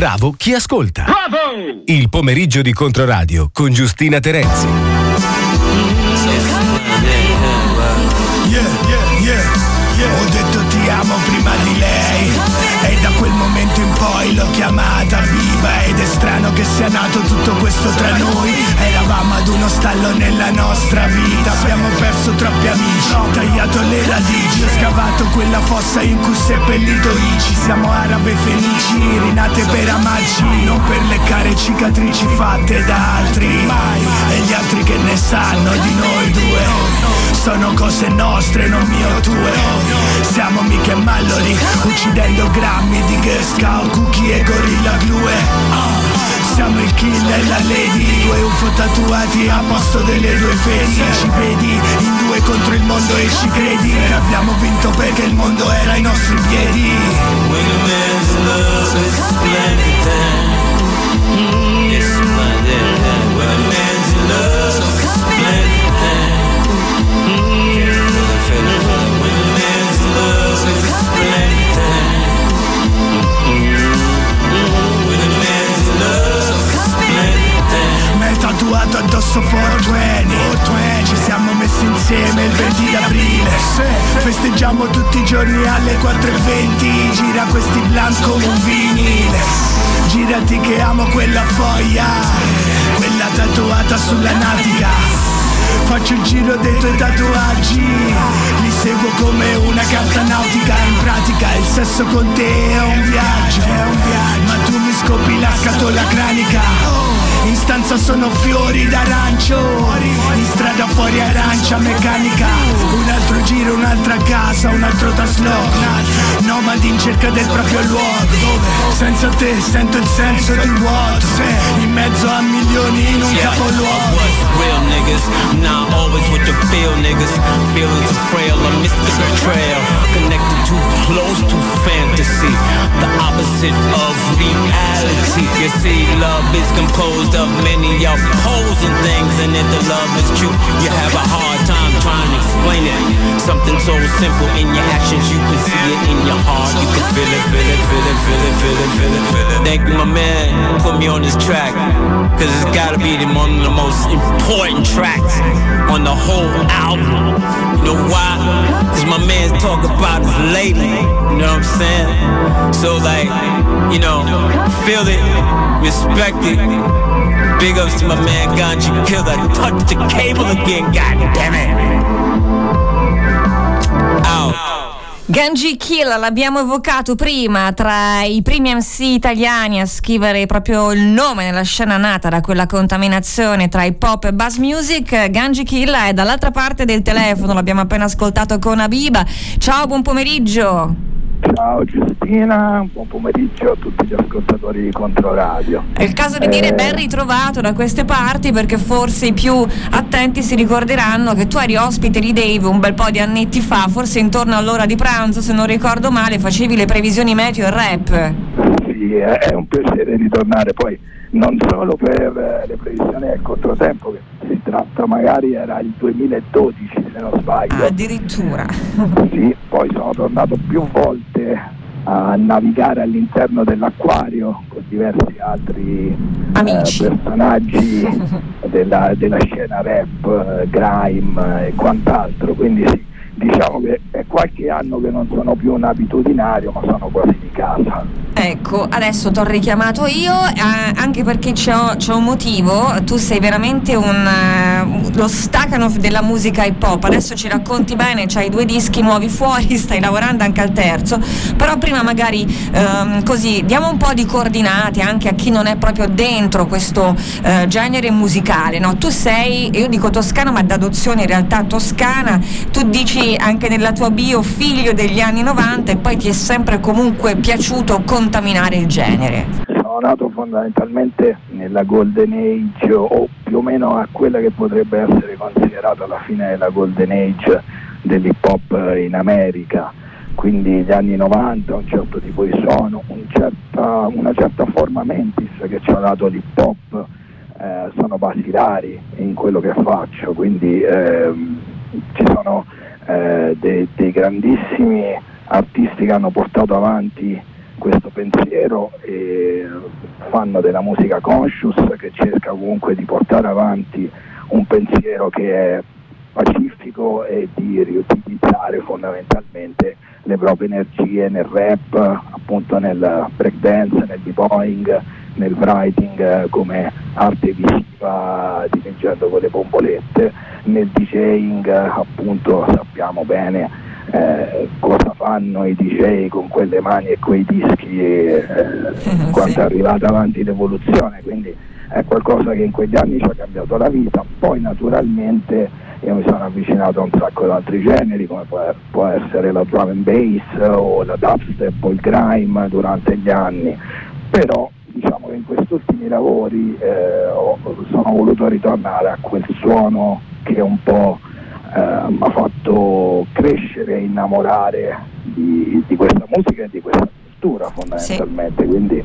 Bravo chi ascolta. Bravo! Il pomeriggio di Controradio con Giustina Terezzi. Yeah, yeah, yeah, yeah. Ho detto ti amo prima di lei e da quel momento in poi l'ho chiamata è strano che sia nato tutto questo tra noi. Eravamo ad uno stallo nella nostra vita. Abbiamo perso troppi amici, ho tagliato le radici. Ho scavato quella fossa in cui seppellito Ici. Siamo arabe felici, rinate per amarci Non per leccare cicatrici fatte da altri. Mai, e gli altri che ne sanno di noi due sono cose nostre, non mio tue. Siamo mica Mallory, uccidendo grammi di Girl Scout, cookie e gorilla glue Siamo il killer e la lady, due UFO tatuati a posto delle due fedi. Ci vedi in due contro il mondo e ci credi. E abbiamo vinto perché il mondo era ai nostri piedi. When a man's love is splendid then i giorni alle 4.20 Gira questi blunt come un vinile. Girati che amo quella foglia Quella tatuata sulla natica Faccio il giro dei tuoi tatuaggi. Li seguo come una carta nautica. In pratica il sesso con te è un viaggio. È un viaggio. Ma tu mi scopri la scatola cranica. In stanza sono fiori d'arancio. In strada fuori arancia meccanica. Un altro giro, un'altra casa, un altro trasloco. Nomadi in cerca del proprio luogo. Senza te sento il senso di vuoto. In mezzo a milioni in un I capoluogo Always the feel niggas. Feelings are frail, I miss the betrayal. Connected too close to fantasy, the opposite of reality. You see, love is composed of many opposing things, and if the love is true, you have a hard time trying to explain it. Something so simple in your actions, you can see it in your heart, you can feel it, feel it, feel it, feel it, feel it, feel it, feel it. Thank you, my man, put me on this track, cause it's gotta be one of the most important tracks on the whole album. You know why? Cause my man's talk about his lady, you know what I'm saying? So like, you know, feel it, respect it. Big ups to my man Ganji Killer. Touch the cable again, god damn it. Ganji Kill l'abbiamo evocato prima tra i primi MC italiani a scrivere proprio il nome nella scena nata da quella contaminazione tra hip hop e bass music. Ganji Kill è dall'altra parte del telefono, l'abbiamo appena ascoltato con Abiba. Ciao, buon pomeriggio. Ciao Giustina, buon pomeriggio a tutti gli ascoltatori di Controradio. È il caso di dire Eh, ben ritrovato da queste parti perché forse i più attenti si ricorderanno che tu eri ospite di Dave un bel po' di annetti fa, forse intorno all'ora di pranzo se non ricordo male, facevi le previsioni meteo e rap. Sì, è un piacere ritornare poi non solo per eh, le previsioni del controtempo, che si tratta magari era il 2012 se non sbaglio. Addirittura. Sì, poi sono tornato più volte a navigare all'interno dell'acquario con diversi altri eh, personaggi della, della scena rap, eh, grime e quant'altro, quindi sì, diciamo che è qualche anno che non sono più un abitudinario ma sono quasi di casa. Ecco, adesso ti ho richiamato io, eh, anche perché c'è, un motivo, tu sei veramente un, eh, lo Stakhanov della musica hip hop, adesso ci racconti bene, c'hai due dischi nuovi fuori, stai lavorando anche al terzo, però prima magari ehm, così diamo un po' di coordinate anche a chi non è proprio dentro questo eh, genere musicale, no? Tu sei, io dico toscana ma d'adozione in realtà toscana, tu dici anche nella tua bio figlio degli anni 90 e poi ti è sempre comunque piaciuto contaminare il genere. Sono nato fondamentalmente nella Golden Age o più o meno a quella che potrebbe essere considerata la fine della Golden Age dell'hip hop in America, quindi gli anni 90, un certo tipo di suono, un certa- una certa forma mentis che ci ha dato l'hip hop, eh, sono basilari in quello che faccio, quindi ehm, ci sono eh, dei, dei grandissimi artisti che hanno portato avanti questo pensiero e fanno della musica conscious che cerca comunque di portare avanti un pensiero che è pacifico e di riutilizzare fondamentalmente le proprie energie nel rap, appunto nel breakdance, nel b-boying, nel writing come arte visiva dipingendo con le bombolette, nel DJing appunto sappiamo bene eh, cosa fanno i DJ con quelle mani e quei dischi eh, quando è arrivata avanti l'evoluzione, quindi è qualcosa che in quegli anni ci ha cambiato la vita, poi naturalmente io mi sono avvicinato a un sacco di altri generi come può, può essere la drum and bass o la dubstep o il grime durante gli anni, però diciamo che in questi ultimi lavori eh, ho, sono voluto ritornare a quel suono che un po' eh, mi ha fatto crescere e innamorare di, di, questa musica e di questa cultura fondamentalmente. Sì. Quindi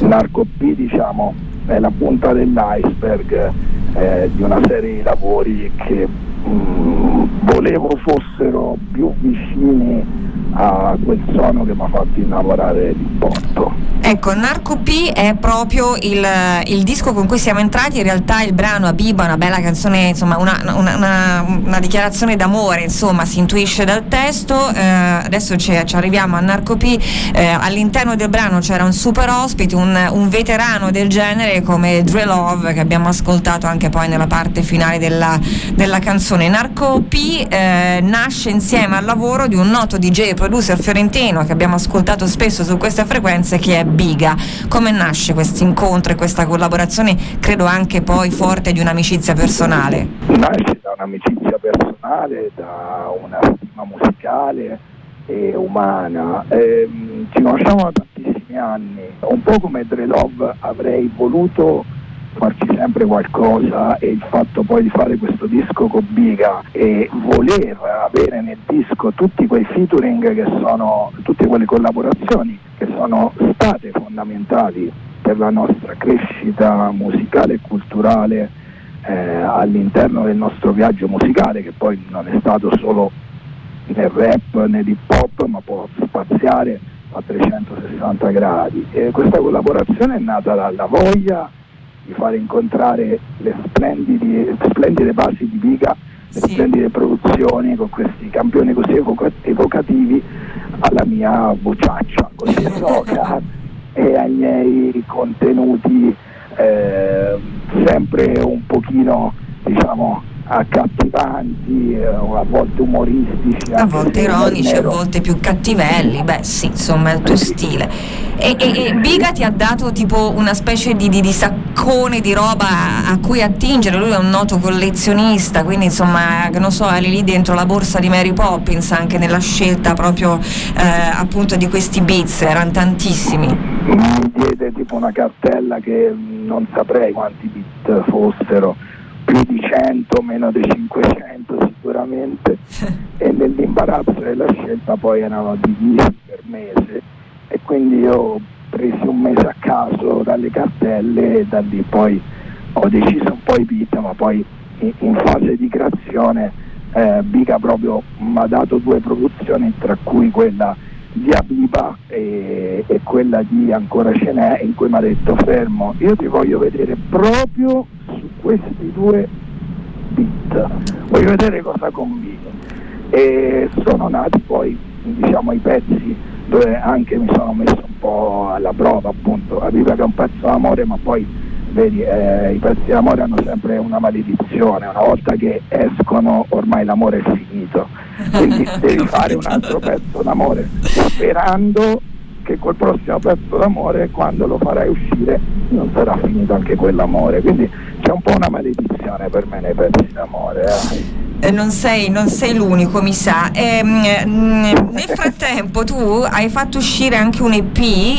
Narco P diciamo, è la punta dell'iceberg eh, di una serie di lavori che mh, mm, volevo fossero più vicini a quel suono che mi ha fatto innamorare di Porto. Ecco, Narco P è proprio il, il, disco con cui siamo entrati, in realtà il brano Abiba una bella canzone, insomma una, una, una, una dichiarazione d'amore, insomma si intuisce dal testo, eh, adesso ci, ci, arriviamo a Narco P, eh, all'interno del brano c'era un super ospite, un, un, veterano del genere come Dre Love che abbiamo ascoltato anche poi nella parte finale della, della canzone. Narco P eh, nasce insieme al lavoro di un noto DJ producer fiorentino che abbiamo ascoltato spesso su queste frequenze che è Biga. Come nasce questo incontro e questa collaborazione, credo anche poi forte di un'amicizia personale? Nasce da un'amicizia personale, da una stima musicale e umana. Eh, ci conosciamo da tantissimi anni, un po' come Dre Love avrei voluto farci sempre qualcosa e il fatto poi di fare questo disco con Biga e voler avere nel disco tutti quei featuring che sono, tutte quelle collaborazioni che sono state fondamentali per la nostra crescita musicale e culturale eh, all'interno del nostro viaggio musicale che poi non è stato solo nel rap, nell'hip hop ma può spaziare a 360 gradi. E questa collaborazione è nata dalla voglia di fare incontrare le splendide basi di Viga, le sì. splendide produzioni con questi campioni così evocativi alla mia bocciaccia così esoca e ai miei contenuti eh, sempre un pochino diciamo accattivanti, eh, a volte umoristici. A volte ironici, a volte più cattivelli, beh sì, insomma è il tuo eh, stile. E, e, e, Biga ti ha dato tipo una specie di, di, di, saccone di roba a cui attingere, lui è un noto collezionista, quindi insomma, non so, eri lì dentro la borsa di Mary Poppins anche nella scelta proprio eh, appunto di questi beats, erano tantissimi. Mi diede tipo una cartella che non saprei quanti beat fossero più di 100, meno di 500 sicuramente. E nell'imbarazzo della scelta poi erano divisi per mese e quindi io ho preso un mese a caso dalle cartelle e da lì poi ho deciso un po' i beat ma poi in, in fase di creazione eh, Bica proprio mi ha dato due produzioni tra cui quella di Abiba e, e quella di Ancora ce n'è in cui mi ha detto fermo io ti voglio vedere proprio su questi due beat. Voglio vedere cosa combini. E sono nati poi diciamo i pezzi dove anche mi sono messo un po' alla prova appunto Abiba che è un pezzo d'amore ma poi vedi eh, i pezzi d'amore hanno sempre una maledizione. Una volta che escono ormai l'amore è finito. Quindi devi fare un altro pezzo d'amore sperando che col prossimo pezzo d'amore quando lo farai uscire non sarà finito anche quell'amore. Quindi c'è un po' una maledizione per me nei pezzi d'amore eh. Eh, non sei, non sei, l'unico, mi sa. E, ehm, nel frattempo tu hai fatto uscire anche un EP,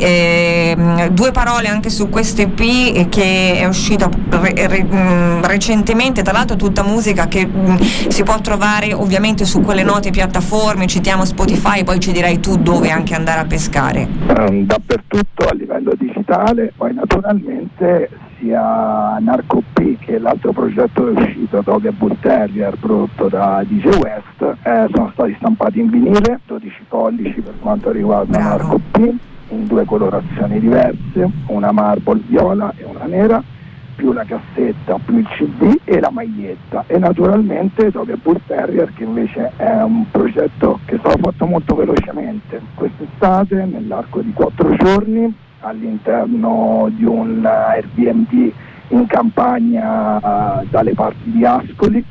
eh, due parole anche su questo EP che è uscito re, re, mm, recentemente, tra l'altro tutta musica che mm, si può trovare ovviamente su quelle note piattaforme, citiamo Spotify, poi ci dirai tu dove anche andare a pescare. Um, dappertutto a livello digitale, poi naturalmente sia Narco P che l'altro progetto che è uscito Dog e Bull Terrier prodotto da DJ West eh, sono stati stampati in vinile 12 pollici per quanto riguarda. Narco P in due colorazioni diverse, una marble viola e una nera, più la cassetta, più il CD e la maglietta e naturalmente Tokyo Bull Terrier che invece è un progetto che è stato fatto molto velocemente. Quest'estate nell'arco di quattro giorni all'interno di un Airbnb in campagna uh, dalle parti di Ascoli.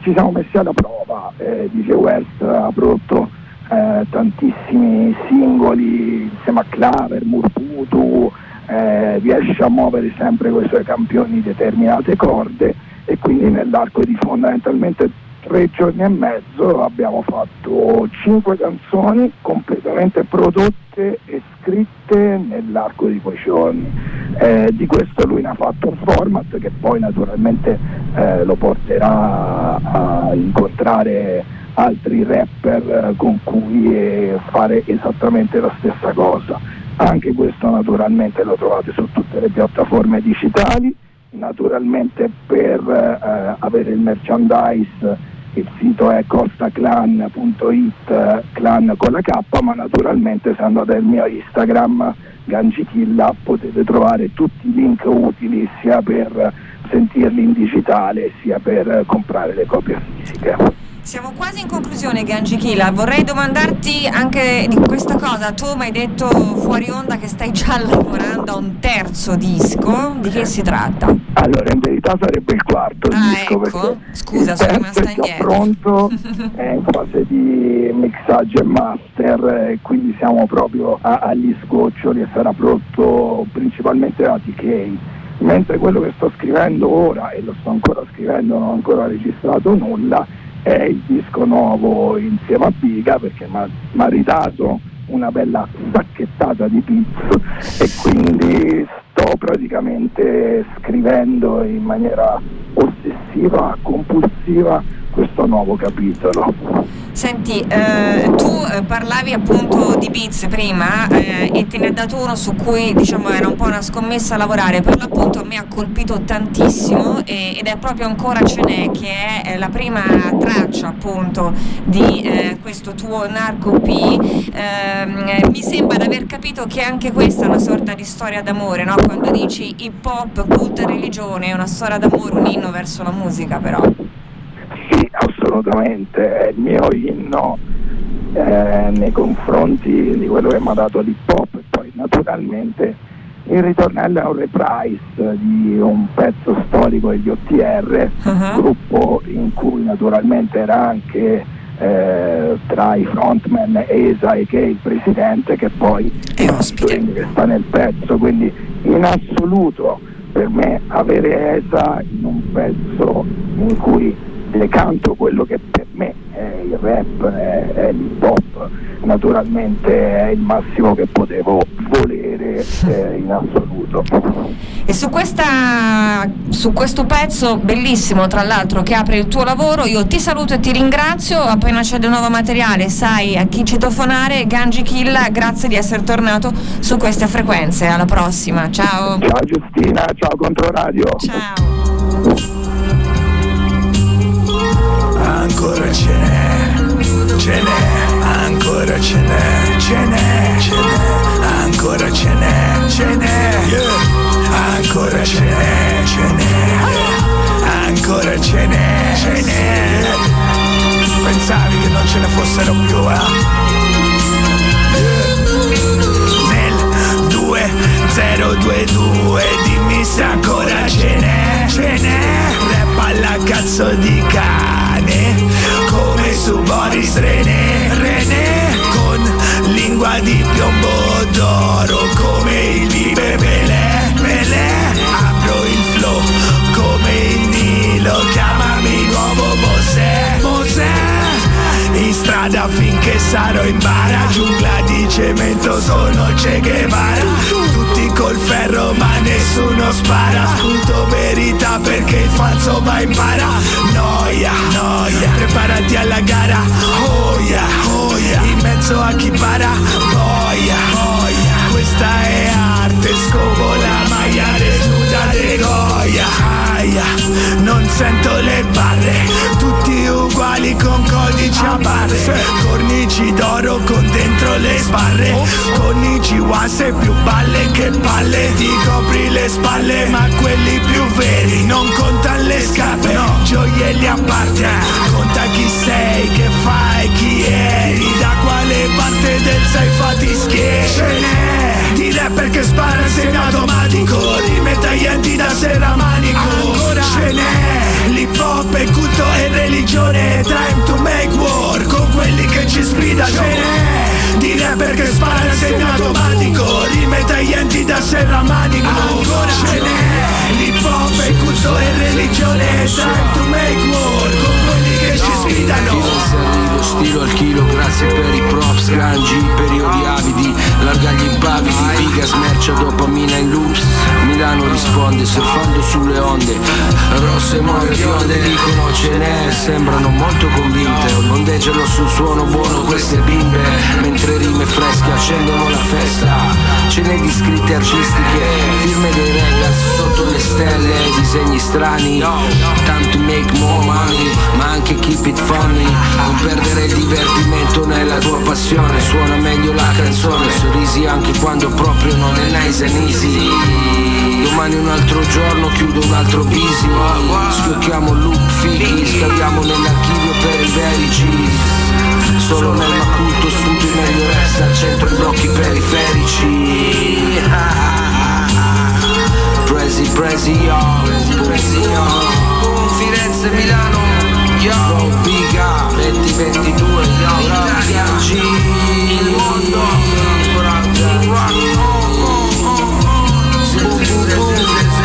Ci siamo messi alla prova, eh, DJ West ha prodotto eh, tantissimi singoli insieme a Claver, Murputu, eh, riesce a muovere sempre con i suoi campioni determinate corde e quindi nell'arco di fondamentalmente tre giorni e mezzo abbiamo fatto cinque canzoni completamente prodotte e scritte nell'arco di quei giorni. Eh, di questo lui ne ha fatto un format che poi naturalmente eh, lo porterà a incontrare altri rapper eh, con cui eh, fare esattamente la stessa cosa. Anche questo naturalmente lo trovate su tutte le piattaforme digitali, naturalmente per eh, avere il merchandise il sito è costaclan.it, clan con la K, ma naturalmente se andate al mio Instagram Gangichilla potete trovare tutti i link utili sia per sentirli in digitale sia per comprare le copie fisiche. Siamo quasi in conclusione, Ganji Kila. Vorrei domandarti anche di questa cosa. Tu mi hai detto fuori onda che stai già lavorando a un terzo disco. Di che si tratta? Allora, in verità sarebbe il quarto ah, disco. Ecco. Scusa, sono rimasta è indietro. pronto, è in fase di mixaggio e master, e quindi siamo proprio a, agli sgoccioli e sarà pronto principalmente da TK mentre quello che sto scrivendo ora, e lo sto ancora scrivendo, non ho ancora registrato nulla, è il disco nuovo insieme a Biga perché mi ha ridato una bella sacchettata di pizza e quindi sto praticamente scrivendo in maniera ossessiva, compulsiva questo nuovo capitolo. Senti, eh, tu eh, parlavi appunto di Beats prima eh, e te ne ha dato uno su cui diciamo era un po' una scommessa a lavorare, per l'appunto a me ha colpito tantissimo e, ed è proprio ancora Ce n'è che è eh, la prima traccia appunto di eh, questo tuo Narco P. Ehm, mi sembra di aver capito che anche questa è una sorta di storia d'amore, no? quando dici hip hop, culto e religione, è una storia d'amore, un inno verso la musica però assolutamente, è il mio inno eh, nei confronti di quello che mi ha dato l'hip hop e poi naturalmente il ritornello è un reprise di un pezzo storico degli OTR, uh-huh. gruppo in cui naturalmente era anche eh, tra i frontman Esa e che è il presidente che poi è ospite che sta nel pezzo, quindi in assoluto per me avere Esa in un pezzo in cui le canto quello che per me è il rap, è, è l'hip hop, naturalmente è il massimo che potevo volere eh, in assoluto. E su, questa, su questo pezzo bellissimo, tra l'altro, che apre il tuo lavoro, io ti saluto e ti ringrazio. Appena c'è del nuovo materiale, sai a chi citofonare. Ganji Killa, grazie di essere tornato su queste frequenze. Alla prossima, ciao. Ciao Giustina, ciao Controradio. Ciao ancora ce n'è, ce n'è, ancora ce n'è, ce n'è, ce n'è, ancora ce n'è, ce n'è, ancora ce n'è, ce n'è, ancora ce n'è, ce n'è. Pensavi che non ce ne fossero più, eh? Nel 2022 dimmi se ancora ce n'è, ce n'è, rap alla cazzo di cane cane Come su Boris René. René Con lingua di piombo d'oro Come il vive Pelé. Pelé Apro il flow come il Nilo Chiamami nuovo Mosè. Mosè in strada finché sarò in bara Giungla di cemento sono Che Guevara Col ferro ma nessuno spara. Sputo verità perché il falso va in para Noia, noia Preparati alla gara. Oh yeah, In mezzo a chi para. Boia, boia Questa è arte Scopo la maglia desnuda de Goya Aia, non sento le barre Con codici a barre Cornici d'oro con dentro le sbarre Con i Chihuahua più balle che palle Ti copri le spalle ma quelli più veri Non contano le scarpe, no, gioielli a parte Conta chi sei, che fai, chi eri Da quale parte del sei fatti schieri Ce n'è di rapper che spara semi automatico ci sfidano lo stilo al chilo, grazie per i props, gangi, periodi avidi, largagli impavidi, piga smercia dopamina in loops, Milano risponde surfando sulle onde, rosse muore bionde dicono ce n'è, sembrano molto convinte, ondeggiano sul suono buono queste bimbe, mentre rime fresche accendono la festa, ce n'è di scritte artistiche, firme dei ragazzi sotto le stelle, disegni strani, time to make more money, ma anche keep it funny, non perdere il divertimento nella tua passione, situazione Suona meglio la canzone. Sorrisi anche quando proprio non è nice and easy Domani un altro giorno chiudo un altro busy Schiocchiamo loop fichi Scaviamo nell'archivio per i veri verici Solo nel maculto studi meglio resta al centro i blocchi periferici. Presi, presi on, presi on Firenze, Milano yo Bro, biga 2022 yo L'Italia G Il mondo Ancora Senti, senti, senti